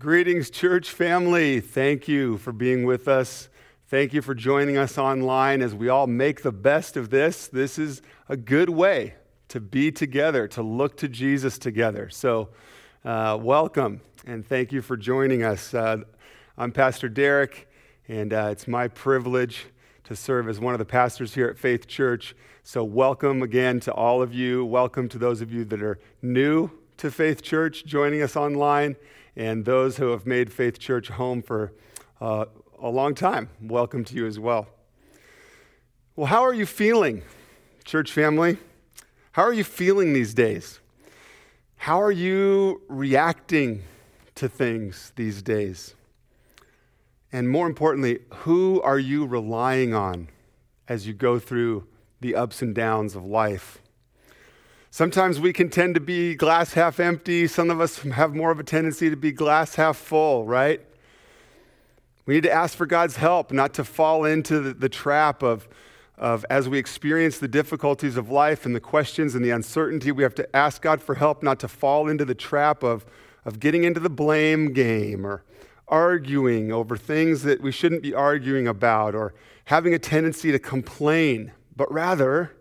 Greetings, church family. Thank you for being with us. Thank you for joining us online as we all make the best of this. This is a good way to be together, to look to Jesus together. So, uh, welcome and thank you for joining us. Uh, I'm Pastor Derek, and uh, it's my privilege to serve as one of the pastors here at Faith Church. So, welcome again to all of you. Welcome to those of you that are new to Faith Church joining us online and those who have made Faith Church home for uh, a long time. Welcome to you as well. Well, how are you feeling, church family? How are you feeling these days? How are you reacting to things these days? And more importantly, who are you relying on as you go through the ups and downs of life? Sometimes we can tend to be glass half empty. Some of us have more of a tendency to be glass half full, right? We need to ask for God's help, not to fall into the, the trap of, of, as we experience the difficulties of life and the questions and the uncertainty, we have to ask God for help, not to fall into the trap of, of getting into the blame game or arguing over things that we shouldn't be arguing about or having a tendency to complain, but rather,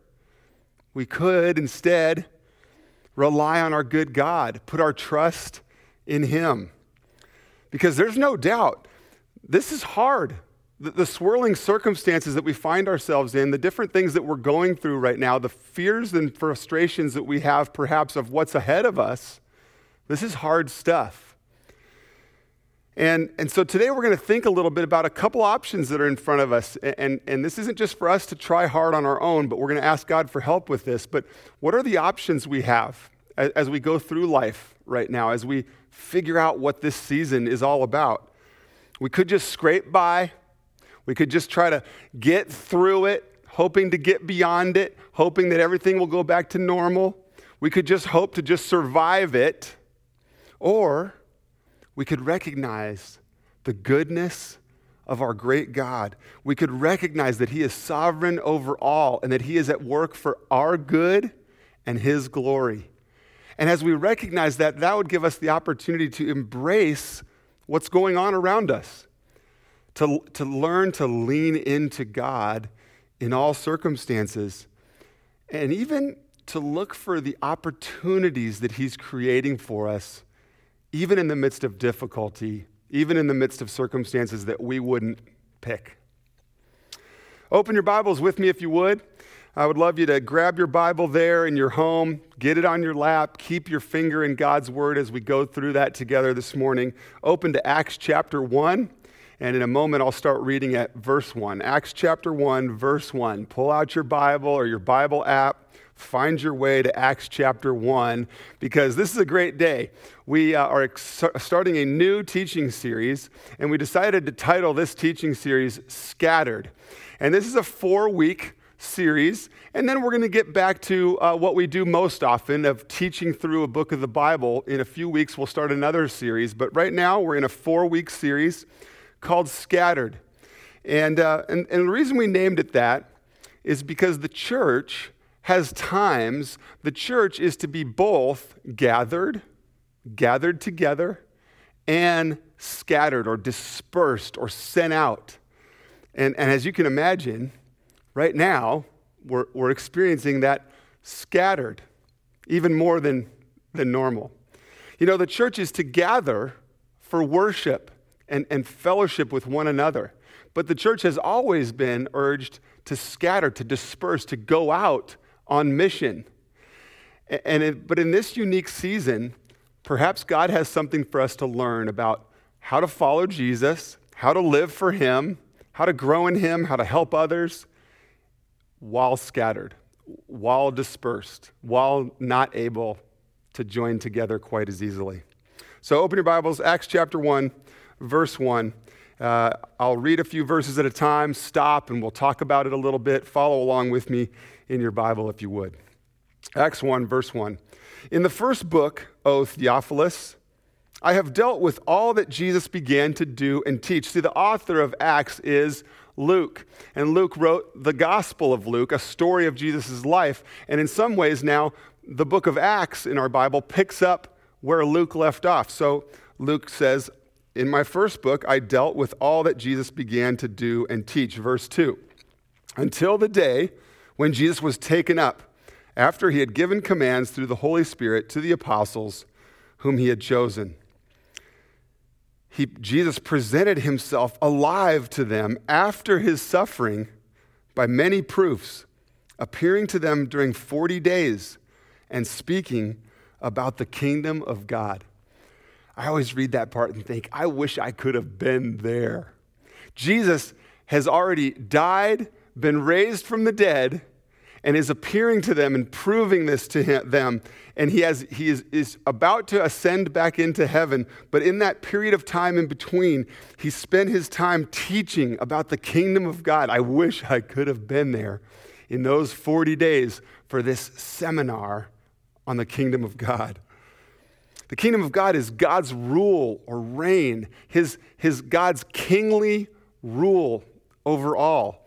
we could instead rely on our good God, put our trust in Him. Because there's no doubt this is hard. The, the, swirling circumstances that we find ourselves in, the different things that we're going through right now, the fears and frustrations that we have perhaps of what's ahead of us, this is hard stuff. And, and so today we're going to think a little bit about a couple options that are in front of us. And, and this isn't just for us to try hard on our own, but we're going to ask God for help with this. But what are the options we have as, as we go through life right now, as we figure out what this season is all about? We could just scrape by, we could just try to get through it, hoping to get beyond it, hoping that everything will go back to normal. We could just hope to just survive it. Or, we could recognize the goodness of our great God. We could recognize that He is sovereign over all and that He is at work for our good and His glory. And as we recognize that, that would give us the opportunity to embrace what's going on around us, to, to learn to lean into God in all circumstances, and even to look for the opportunities that He's creating for us even in the midst of difficulty, even in the midst of circumstances that we wouldn't pick. Open your Bibles with me if you would. I would love you to grab your Bible there in your home, get it on your lap, keep your finger in God's Word as we go through that together this morning. Open to Acts chapter 1, and in a moment I'll start reading at verse 1. Acts chapter 1, verse 1. Pull out your Bible or your Bible app find your way to Acts chapter 1 because this is a great day. We uh, are ex- starting a new teaching series, and we decided to title this teaching series Scattered. And this is a four week series, and then we're going to get back to uh, what we do most often of teaching through a book of the Bible. In a few weeks, we'll start another series, but right now we're in a four week series called Scattered. And, uh, and, and the reason we named it that is because the church has times the church is to be both gathered, gathered together, and scattered or dispersed or sent out. And, and as you can imagine, right now, we're, we're experiencing that scattered even more than, than normal. You know, the church is to gather for worship and, and fellowship with one another. But the church has always been urged to scatter, to disperse, to go out on mission. And it, but in this unique season, perhaps God has something for us to learn about how to follow Jesus, how to live for Him, how to grow in Him, how to help others while scattered, while dispersed, while not able to join together quite as easily. So open your Bibles, Acts chapter 1, verse 1. Uh, I'll read a few verses at a time, stop, and we'll talk about it a little bit. Follow along with me in your Bible if you would. Acts 1, verse 1. In the first book, O Theophilus, I have dealt with all that Jesus began to do and teach. See, the author of Acts is Luke. And Luke wrote the Gospel of Luke, a story of Jesus' life. And in some ways, now, the book of Acts in our Bible picks up where Luke left off. So Luke says, in my first book, I dealt with all that Jesus began to do and teach. Verse 2 Until the day when Jesus was taken up, after he had given commands through the Holy Spirit to the apostles whom he had chosen. He, Jesus presented himself alive to them after his suffering by many proofs, appearing to them during 40 days and speaking about the kingdom of God. I always read that part and think, I wish I could have been there. Jesus has already died, been raised from the dead, and is appearing to them and proving this to him, them. And he, has, he is, is about to ascend back into heaven. But in that period of time in between, he spent his time teaching about the kingdom of God. I wish I could have been there in those 40 days for this seminar on the kingdom of God. The kingdom of God is God's rule or reign, his, his God's kingly rule over all.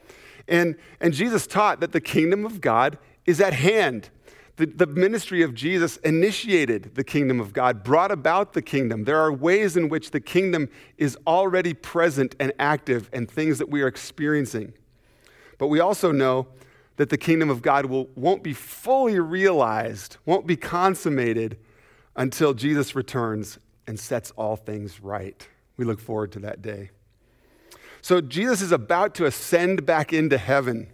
And, and Jesus taught that the kingdom of God is at hand. The, the ministry of Jesus initiated the kingdom of God, brought about the kingdom. There are ways in which the kingdom is already present and active and things that we are experiencing. But we also know that the kingdom of God will, won't be fully realized, won't be consummated until Jesus returns and sets all things right. We look forward to that day. So Jesus is about to ascend back into heaven.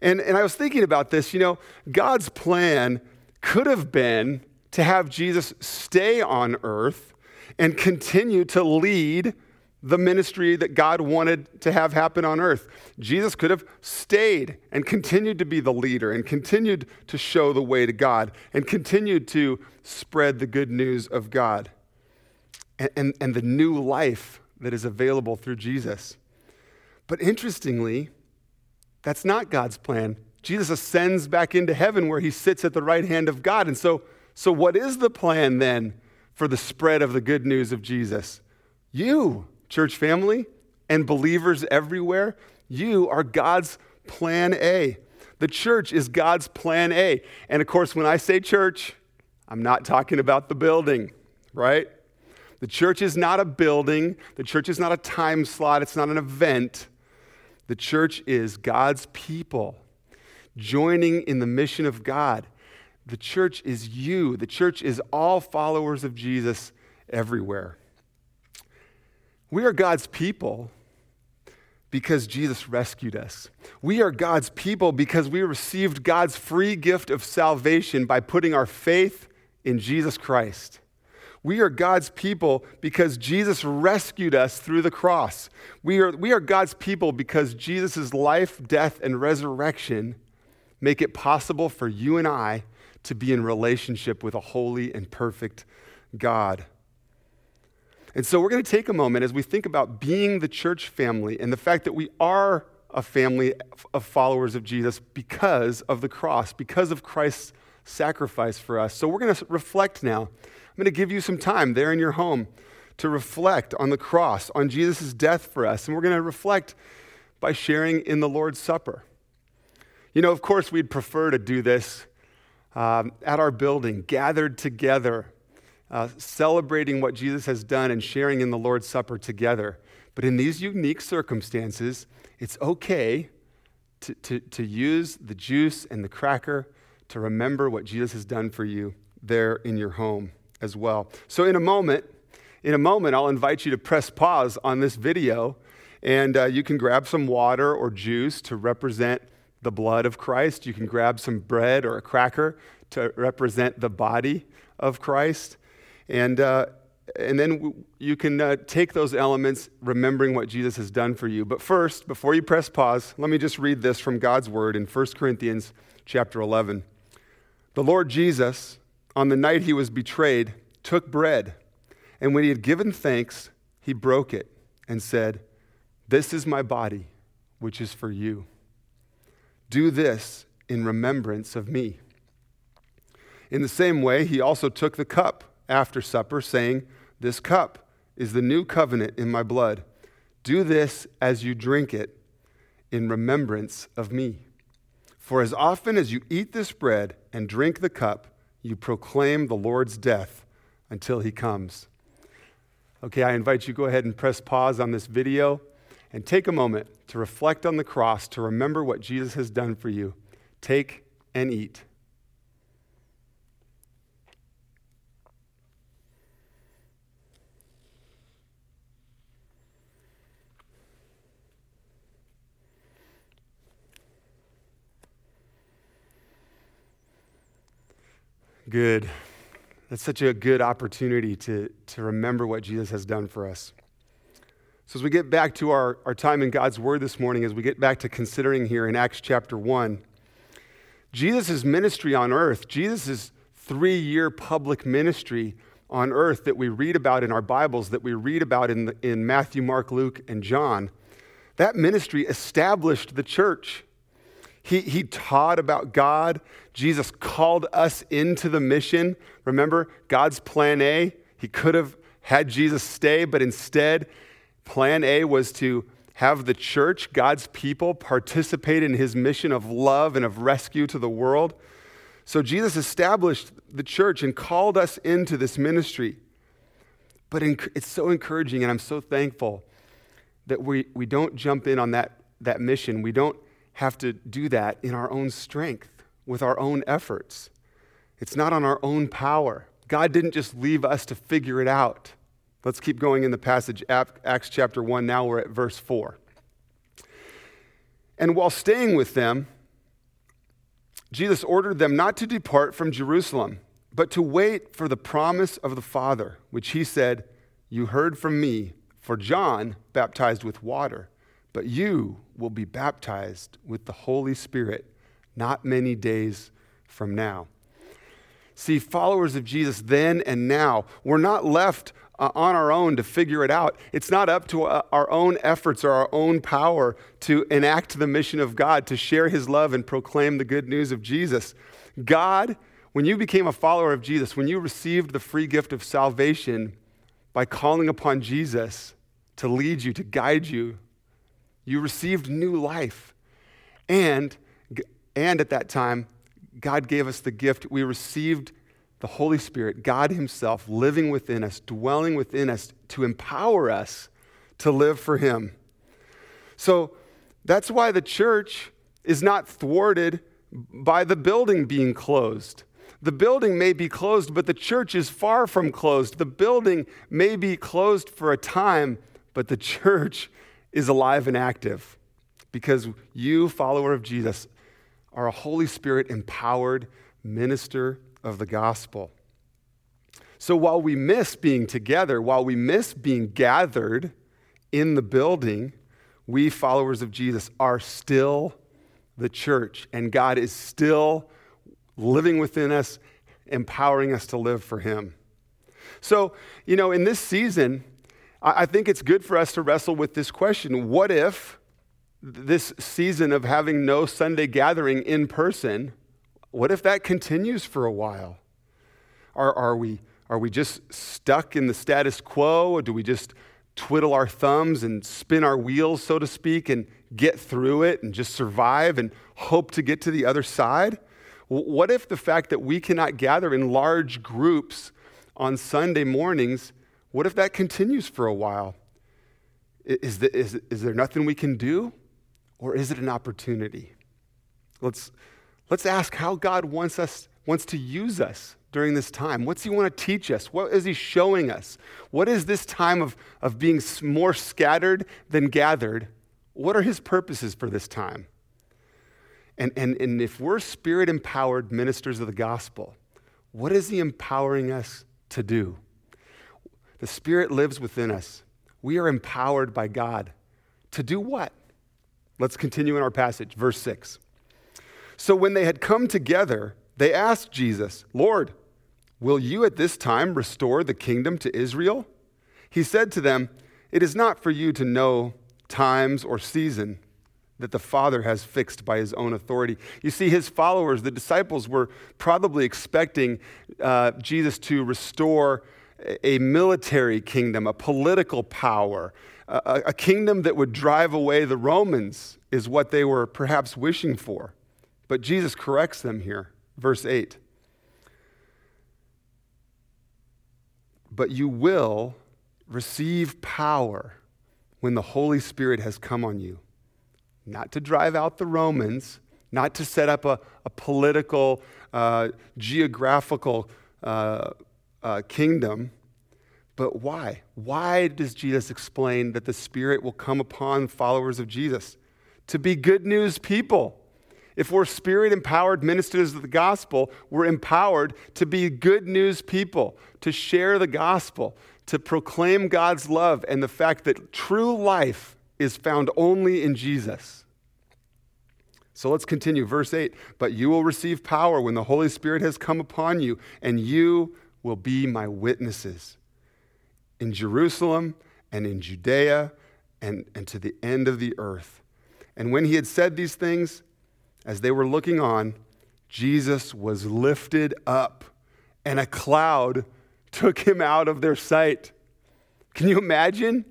And, and I was thinking about this, you know, God's plan could have been to have Jesus stay on earth and continue to lead the ministry that God wanted to have happen on earth. Jesus could have stayed and continued to be the leader and continued to show the way to God and continued to spread the good news of God and, and, and the new life that is available through Jesus. But interestingly, that's not God's plan. Jesus ascends back into heaven where he sits at the right hand of God. And so, so what is the plan then for the spread of the good news of Jesus? You church family and believers everywhere, you are God's plan A. The church is God's plan A. And of course, when I say church, I'm not talking about the building, right? The church is not a building, the church is not a time slot, it's not an event. The church is God's people joining in the mission of God. The church is you. The church is all followers of Jesus everywhere. We are God's people because Jesus rescued us. We are God's people because we received God's free gift of salvation by putting our faith in Jesus Christ. We are God's people because Jesus rescued us through the cross. We are, we are God's people because Jesus' life, death, and resurrection make it possible for you and I to be in relationship with a holy and perfect God. And so we're going to take a moment as we think about being the church family and the fact that we are a family of followers of Jesus because of the cross, because of Christ's sacrifice for us. So we're going to reflect now. I'm going to give you some time there in your home to reflect on the cross, on Jesus' death for us. And we're going to reflect by sharing in the Lord's Supper. You know, of course, we'd prefer to do this um, at our building, gathered together uh, celebrating what Jesus has done and sharing in the Lord's Supper together. But in these unique circumstances, it's okay to, to, to use the juice and the cracker to remember what Jesus has done for you there in your home as well. So, in a moment, in a moment, I'll invite you to press pause on this video, and uh, you can grab some water or juice to represent the blood of Christ. You can grab some bread or a cracker to represent the body of Christ. And, uh, and then you can uh, take those elements, remembering what Jesus has done for you. But first, before you press pause, let me just read this from God's word in 1 Corinthians chapter 11. The Lord Jesus, on the night he was betrayed, took bread, and when he had given thanks, he broke it and said, This is my body, which is for you. Do this in remembrance of me. In the same way, he also took the cup after supper, saying, This cup is the new covenant in my blood. Do this as you drink it in remembrance of me. For as often as you eat this bread and drink the cup, you proclaim the Lord's death until he comes. Okay, I invite you go ahead and press pause on this video and take a moment to reflect on the cross, to remember what Jesus has done for you. Take and eat. Good. That's such a good opportunity to, to remember what Jesus has done for us. So, as we get back to our, our time in God's Word this morning, as we get back to considering here in Acts chapter 1, Jesus' ministry on earth, Jesus' three year public ministry on earth that we read about in our Bibles, that we read about in, the, in Matthew, Mark, Luke, and John, that ministry established the church. He, he taught about God. Jesus called us into the mission. Remember, God's plan A, he could have had Jesus stay, but instead, plan A was to have the church, God's people, participate in his mission of love and of rescue to the world. So Jesus established the church and called us into this ministry. But it's so encouraging, and I'm so thankful that we, we don't jump in on that, that mission. We don't have to do that in our own strength, with our own efforts. It's not on our own power. God didn't just leave us to figure it out. Let's keep going in the passage, Acts chapter 1. Now we're at verse 4. And while staying with them, Jesus ordered them not to depart from Jerusalem, but to wait for the promise of the Father, which he said, You heard from me, for John baptized with water but you will be baptized with the Holy Spirit not many days from now. See, followers of Jesus then and now, we're not left uh, on our own to figure it out. It's not up to uh, our own efforts or our own power to enact the mission of God, to share his love and proclaim the good news of Jesus. God, when you became a follower of Jesus, when you received the free gift of salvation by calling upon Jesus to lead you, to guide you, you received new life. And, and at that time, God gave us the gift. We received the Holy Spirit, God Himself living within us, dwelling within us to empower us to live for Him. So that's why the church is not thwarted by the building being closed. The building may be closed, but the church is far from closed. The building may be closed for a time, but the church is alive and active because you, follower of Jesus, are a Holy Spirit empowered minister of the gospel. So while we miss being together, while we miss being gathered in the building, we, followers of Jesus, are still the church, and God is still living within us, empowering us to live for Him. So, you know, in this season, I think it's good for us to wrestle with this question what if this season of having no Sunday gathering in person, what if that continues for a while? Are, are, we, are we just stuck in the status quo, or do we just twiddle our thumbs and spin our wheels, so to speak, and get through it and just survive and hope to get to the other side? What if the fact that we cannot gather in large groups on Sunday mornings what if that continues for a while? Is, the, is, is there nothing we can do? Or is it an opportunity? Let's, let's ask how God wants us wants to use us during this time. What's He want to teach us? What is He showing us? What is this time of, of being more scattered than gathered? What are His purposes for this time? And, and, and if we're spirit empowered ministers of the gospel, what is He empowering us to do? The Spirit lives within us. We are empowered by God to do what? Let's continue in our passage, verse 6. So when they had come together, they asked Jesus, Lord, will you at this time restore the kingdom to Israel? He said to them, It is not for you to know times or season that the Father has fixed by his own authority. You see, his followers, the disciples, were probably expecting uh, Jesus to restore a military kingdom, a political power, a, a, kingdom that would drive away the Romans, is what they were perhaps wishing for. But Jesus corrects them here. Verse 8 But you will receive power when the Holy Spirit has come on you. Not to drive out the Romans, not to set up a, a political, uh, geographical uh, uh, kingdom, but why? Why does Jesus explain that the Spirit will come upon followers of Jesus? To be good news people. If we're spirit empowered ministers of the gospel, we're empowered to be good news people, to share the gospel, to proclaim God's love and the fact that true life is found only in Jesus. So let's continue. Verse 8 But you will receive power when the Holy Spirit has come upon you, and you will be my witnesses in Jerusalem and in Judea and, and to the end of the earth. And when he had said these things, as they were looking on, Jesus was lifted up, and a cloud took him out of their sight. Can you imagine?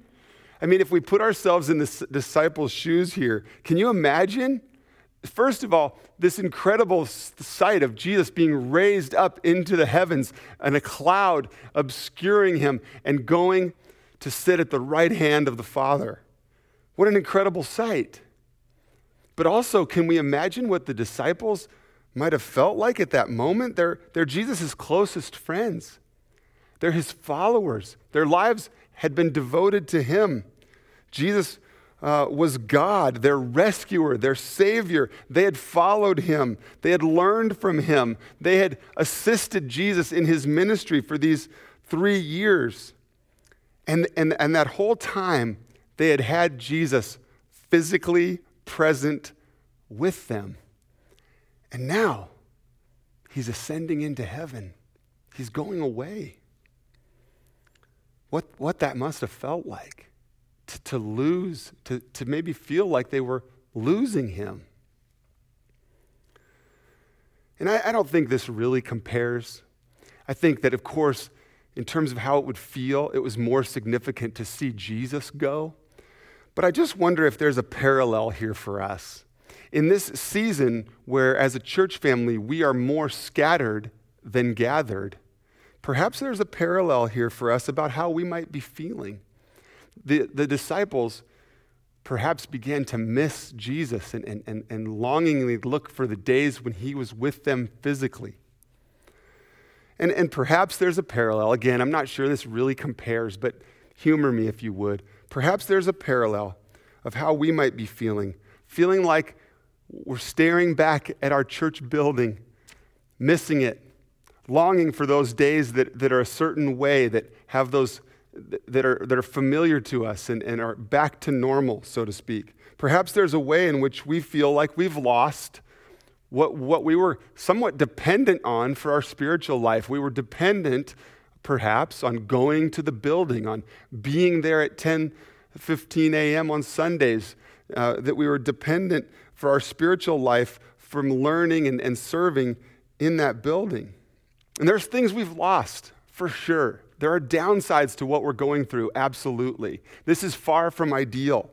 I mean, if we put ourselves in the disciples' shoes here, can you imagine? First of all, this incredible sight of Jesus being raised up into the heavens and a cloud obscuring him and going to sit at the right hand of the Father. What an incredible sight. But also, can we imagine what the disciples might have felt like at that moment? They're, they're Jesus' closest friends, they're his followers. Their lives had been devoted to him. Jesus uh, was God, their rescuer, their savior. They had followed him, they had learned from him, they had assisted Jesus in his ministry for these three years. And, and, and that whole time, they had had Jesus physically present with them. And now he's ascending into heaven, he's going away. What, what that must have felt like to, to lose, to, to maybe feel like they were losing him. And I, I don't think this really compares. I think that, of course, in terms of how it would feel, it was more significant to see Jesus go but I just wonder if there's a parallel here for us. In this season, where as a church family we are more scattered than gathered, perhaps there's a parallel here for us about how we might be feeling. The, the disciples perhaps began to miss Jesus and, and, and, and longingly look for the days when he was with them physically. And, and perhaps there's a parallel. Again, I'm not sure this really compares, but humor me if you would. Perhaps there's a parallel of how we might be feeling, feeling like we're staring back at our church building, missing it, longing for those days that, that are a certain way, that have those that are, that are familiar to us and, and are back to normal, so to speak. Perhaps there's a way in which we feel like we've lost what, what we were somewhat dependent on for our spiritual life. We were dependent perhaps, on going to the building, on being there at 10, 15 a.m. on Sundays, uh, that we were dependent for our spiritual life from learning and, and serving in that building. And there's things we've lost, for sure. There are downsides to what we're going through, absolutely. This is far from ideal.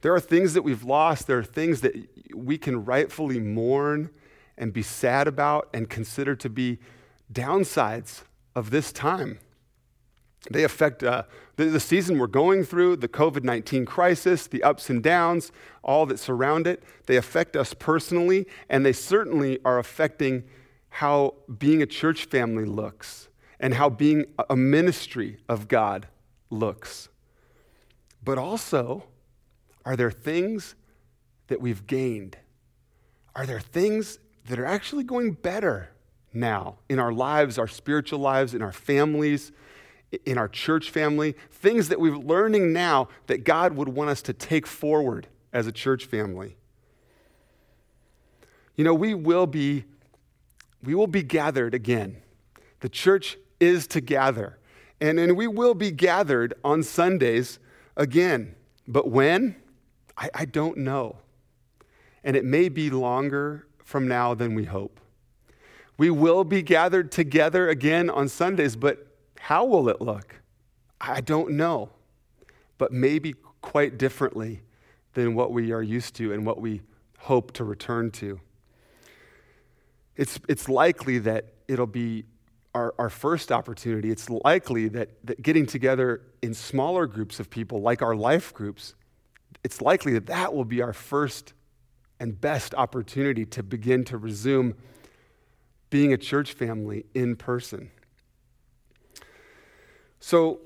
There are things that we've lost. There are things that we can rightfully mourn and be sad about and consider to be downsides of this time. They affect uh, the, the season we're going through, the COVID 19 crisis, the ups and downs, all that surround it. They affect us personally, and they certainly are affecting how being a church family looks and how being a ministry of God looks. But also, are there things that we've gained? Are there things that are actually going better now in our lives, our spiritual lives, in our families, in our church family, things that we're learning now that God would want us to take forward as a church family. You know, we will be we will be gathered again. The church is to gather. And, and we will be gathered on Sundays again. But when? I, I don't know. And it may be longer from now than we hope. We will be gathered together again on Sundays, but how will it look? I don't know, but maybe quite differently than what we are used to and what we hope to return to. It's, it's likely that it'll be our, our first opportunity, it's likely that, that getting together in smaller groups of people, like our life groups, it's likely that that will be our first and best opportunity to begin to resume being a church family in person. So,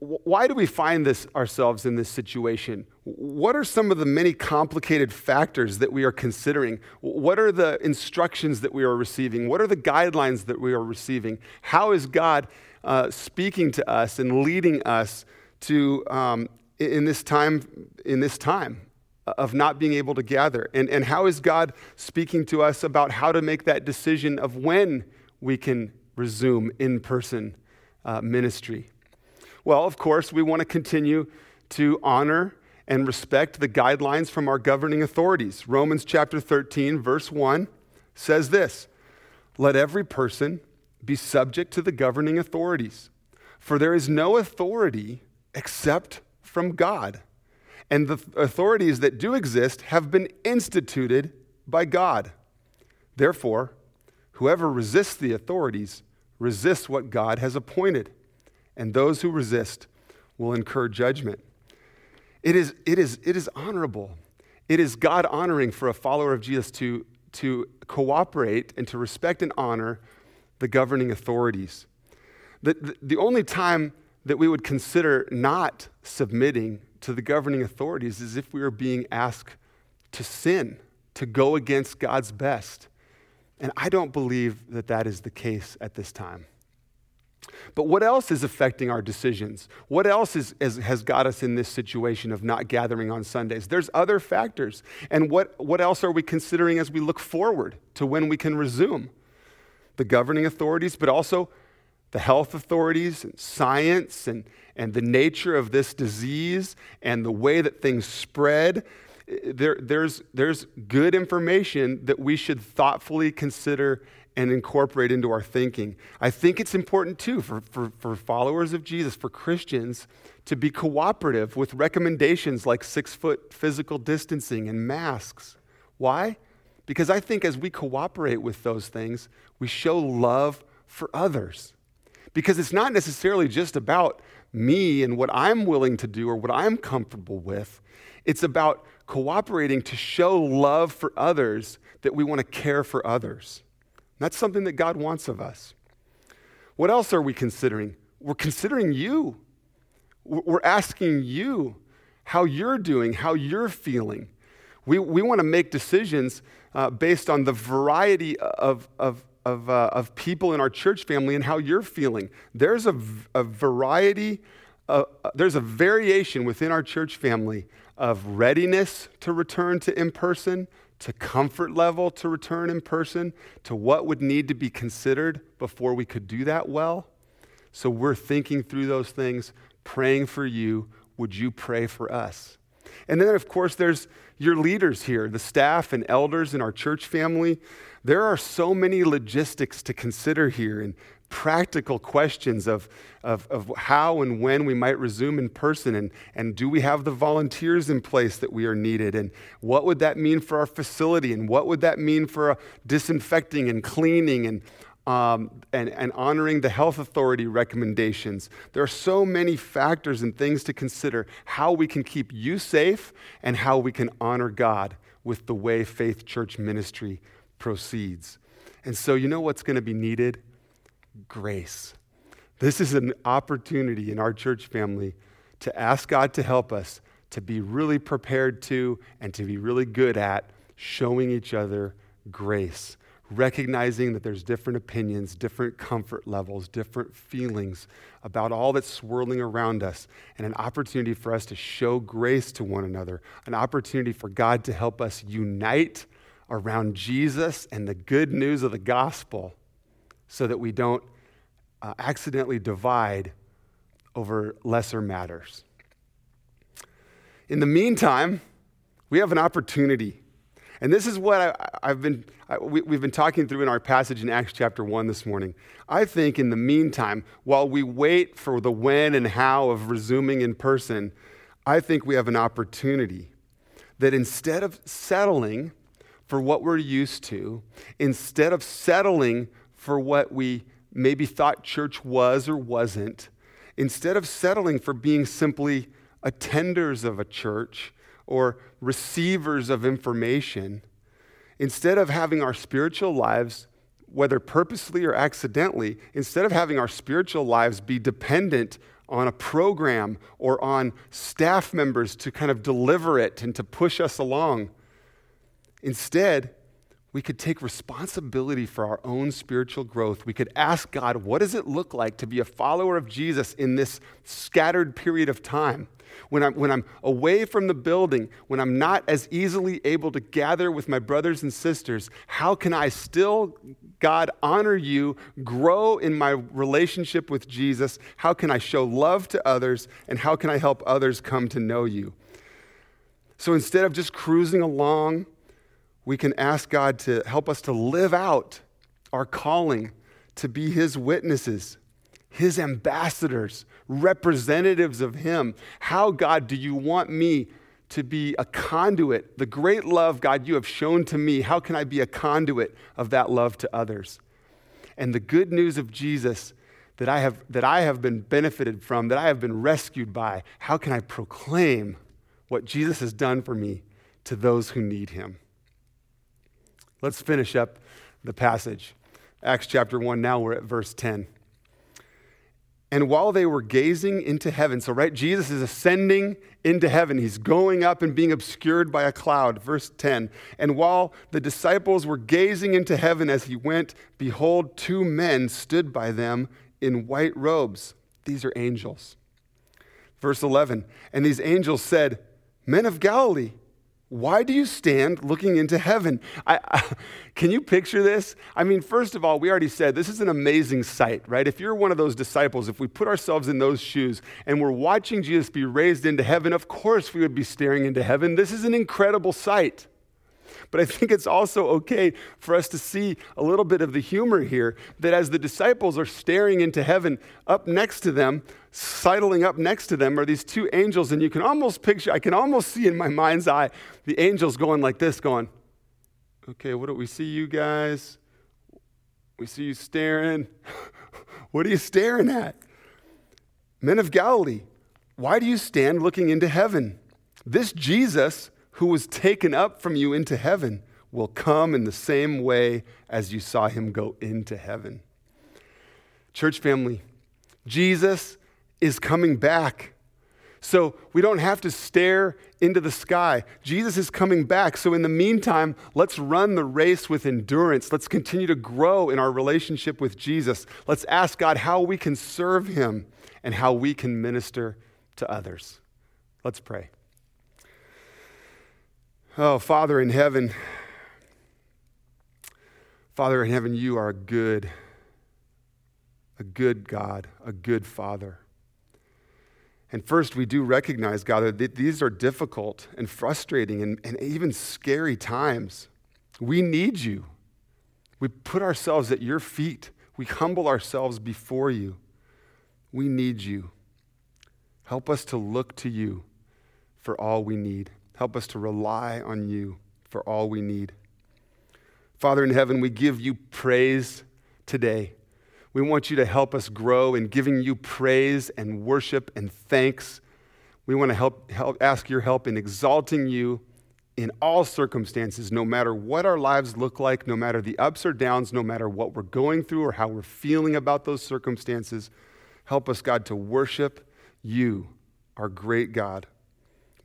why do we find this ourselves in this situation? What are some of the many complicated factors that we are considering? What are the instructions that we are receiving? What are the guidelines that we are receiving? How is God uh, speaking to us and leading us to um, in this time in this time of not being able to gather? And, and how is God speaking to us about how to make that decision of when we can resume in person uh, ministry? Well, of course, we want to continue to honor and respect the guidelines from our governing authorities. Romans chapter 13, verse 1 says this Let every person be subject to the governing authorities, for there is no authority except from God. And the authorities that do exist have been instituted by God. Therefore, whoever resists the authorities resists what God has appointed and those who resist will incur judgment. It is, it is, it is honorable. It is God honoring for a follower of Jesus to, to cooperate and to respect and honor the governing authorities. The, the, the only time that we would consider not submitting to the governing authorities is if we were being asked to sin, to go against God's best. And I don't believe that that is the case at this time. But what else is affecting our decisions? What else is, is, has got us in this situation of not gathering on Sundays? There's other factors. And what, what else are we considering as we look forward to when we can resume? The governing authorities, but also the health authorities and science and, and the nature of this disease and the way that things spread. Eh, there, there's, there's good information that we should thoughtfully consider and incorporate into our thinking. I think it's important too for, for, for followers of Jesus, for Christians, to be cooperative with recommendations like six foot physical distancing and masks. Why? Because I think as we cooperate with those things, we show love for others. Because it's not necessarily just about me and what I'm willing to do or what I'm comfortable with. It's about cooperating to show love for others that we want to care for others. That's something that God wants of us. What else are we considering? We're considering you. We're asking you how you're doing, how you're feeling. We, we want to make decisions uh, based on the variety of, of, of, uh, of people in our church family and how you're feeling. There's a, a variety, uh, there's a variation within our church family of readiness to return to in person, to comfort level to return in person, to what would need to be considered before we could do that well. So we're thinking through those things, praying for you. Would you pray for us? And then, of course, there's your leaders here, the staff and elders in our church family. There are so many logistics to consider here and practical questions of, of, of how and when we might resume in person and, and do we have the volunteers in place that we are needed and what would that mean for our facility and what would that mean for uh, disinfecting and cleaning and, um, and, and honoring the health authority recommendations? There are so many factors and things to consider how we can keep you safe and how we can honor god with the way faith church ministry proceeds. And so you know what's going to be needed grace. This is an opportunity in our church family to ask God to help us to be really prepared to and to be really good at showing each other grace, recognizing that there's different opinions, different comfort levels, different feelings about all that's swirling around us, and an opportunity for us to show grace to one another, an opportunity for God to help us unite around Jesus and the good news of the gospel so that we don't uh, accidentally divide over lesser matters. In the meantime, we have an opportunity. And this is what I, have been, I, we, we've been talking through in our passage in Acts chapter 1 this morning. I think in the meantime, while we wait for the when and how of resuming in person, I think we have an opportunity that instead of settling for what we're used to, instead of settling for what we maybe thought church was or wasn't, instead of settling for being simply attenders of a church or receivers of information, instead of having our spiritual lives, whether purposely or accidentally, instead of having our spiritual lives be dependent on a program or on staff members to kind of deliver it and to push us along, instead, we could take responsibility for our own spiritual growth. We could ask God, what does it look like to be a follower of Jesus in this scattered period of time? when I'm, when I'm away from the building, when I'm not as easily able to gather with my brothers and sisters, how can I still, God, honor you, grow in my relationship with Jesus? How can I show love to others? And how can I help others come to know you? So instead of just cruising along, we can ask God to help us to live out our calling to be His witnesses, His ambassadors representatives of Him. How, God, do you want me to be a conduit? The great love, God, you have shown to me. How can I be a conduit of that love to others? And the good news of Jesus that I have, that I have been benefited from, that I have been rescued by, how can I proclaim what Jesus has done for me to those who need Him? Let's finish up the passage. Acts chapter 1, now we're at verse 10. And while they were gazing into heaven, so right, Jesus is ascending into heaven. He's going up and being obscured by a cloud. Verse 10. And while the disciples were gazing into heaven as he went, behold, two men stood by them in white robes. These are angels. Verse 11. And these angels said, Men of Galilee, why do you stand looking into heaven? I, I, can you picture this? I mean, first of all, we already said this is an amazing sight, right? If you're one of those disciples, if we put ourselves in those shoes and we're watching Jesus be raised into heaven, of course we would be staring into heaven. This is an incredible sight. But I think it's also okay for us to see a little bit of the humor here that as the disciples are staring into heaven, up next to them, sidling up next to them, are these two angels. And you can almost picture, I can almost see in my mind's eye the angels going like this, going, Okay, what do we see, you guys? We see you staring. what are you staring at? Men of Galilee, why do you stand looking into heaven? This Jesus who was taken up from you into heaven will come in the same way as you saw him go into heaven. Church family, Jesus is coming back. So we don't have to stare into the sky. Jesus is coming back. So in the meantime, let's run the race with endurance. Let's continue to grow in our relationship with Jesus. Let's ask God how we can serve him and how we can minister to others. Let's pray. Oh, Father in heaven, Father in heaven, you are good, a good God, a good Father. And first, we do recognize, God, that these are difficult and frustrating and, and even scary times. We need you. We put ourselves at your feet, we humble ourselves before you. We need you. Help us to look to you for all we need. Help us to rely on you for all we need. Father in heaven, we give you praise today. We want you to help us grow in giving you praise and worship and thanks. We want to help, help ask your help in exalting you in all circumstances, no matter what our lives look like, no matter the ups or downs, no matter what we're going through or how we're feeling about those circumstances. Help us, God, to worship you, our great God.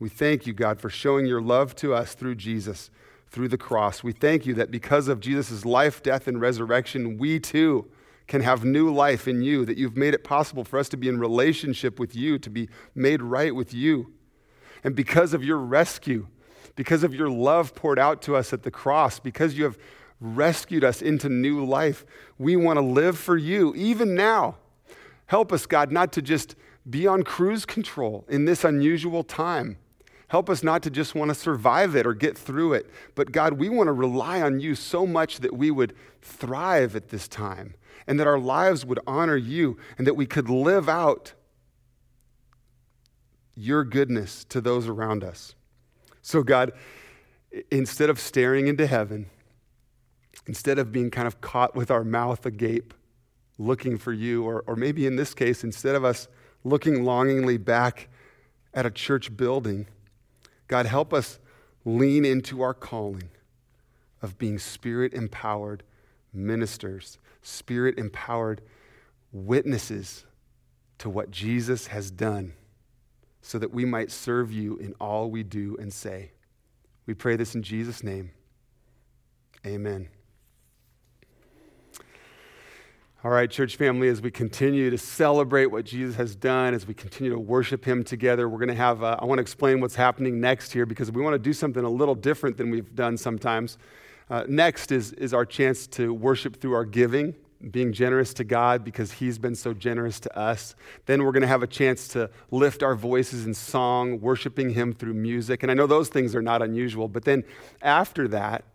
We thank you, God, for showing your love to us through Jesus, through the cross. We thank you that because of Jesus' life, death, and resurrection, we too can have new life in you, that you've made it possible for us to be in relationship with you, to be made right with you. And because of your rescue, because of your love poured out to us at the cross, because you have rescued us into new life, we want to live for you, even now. Help us, God, not to just be on cruise control in this unusual time Help us not to just want to survive it or get through it, but God, we want to rely on you so much that we would thrive at this time and that our lives would honor you and that we could live out your goodness to those around us. So, God, instead of staring into heaven, instead of being kind of caught with our mouth agape, looking for you, or, or maybe in this case, instead of us looking longingly back at a church building, God, help us lean into our calling of being spirit empowered ministers, spirit empowered witnesses to what Jesus has done so that we might serve you in all we do and say. We pray this in Jesus' name. Amen. All right, church family, as we continue to celebrate what Jesus has done, as we continue to worship him together, we're going to have, uh, I want to explain what's happening next here because we want to do something a little different than we've done sometimes. Uh, next is, is our chance to worship through our giving, being generous to God because he's been so generous to us. Then we're going to have a chance to lift our voices in song, worshiping him through music. And I know those things are not unusual, but then after that,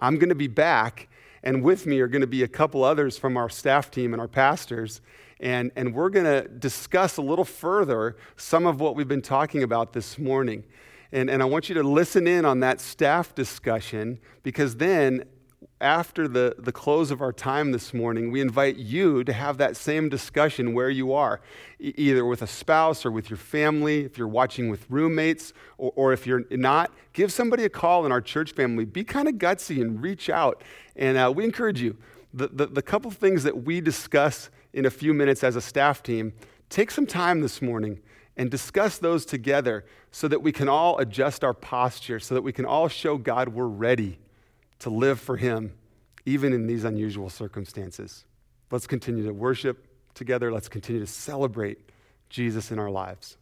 I'm going to be back and with me are going to be a couple others from our staff team and our pastors. And, and we're going to discuss a little further some of what we've been talking about this morning. And, and I want you to listen in on that staff discussion because then after the, the close of our time this morning, we invite you to have that same discussion where you are, e- either with a spouse or with your family, if you're watching with roommates, or, or if you're not, give somebody a call in our church family. Be kind of gutsy and reach out. And uh, we encourage you. The, the, the couple things that we discuss in a few minutes as a staff team, take some time this morning and discuss those together so that we can all adjust our posture, so that we can all show God we're ready to live for Him, even in these unusual circumstances. Let's continue to worship together. Let's continue to celebrate Jesus in our lives.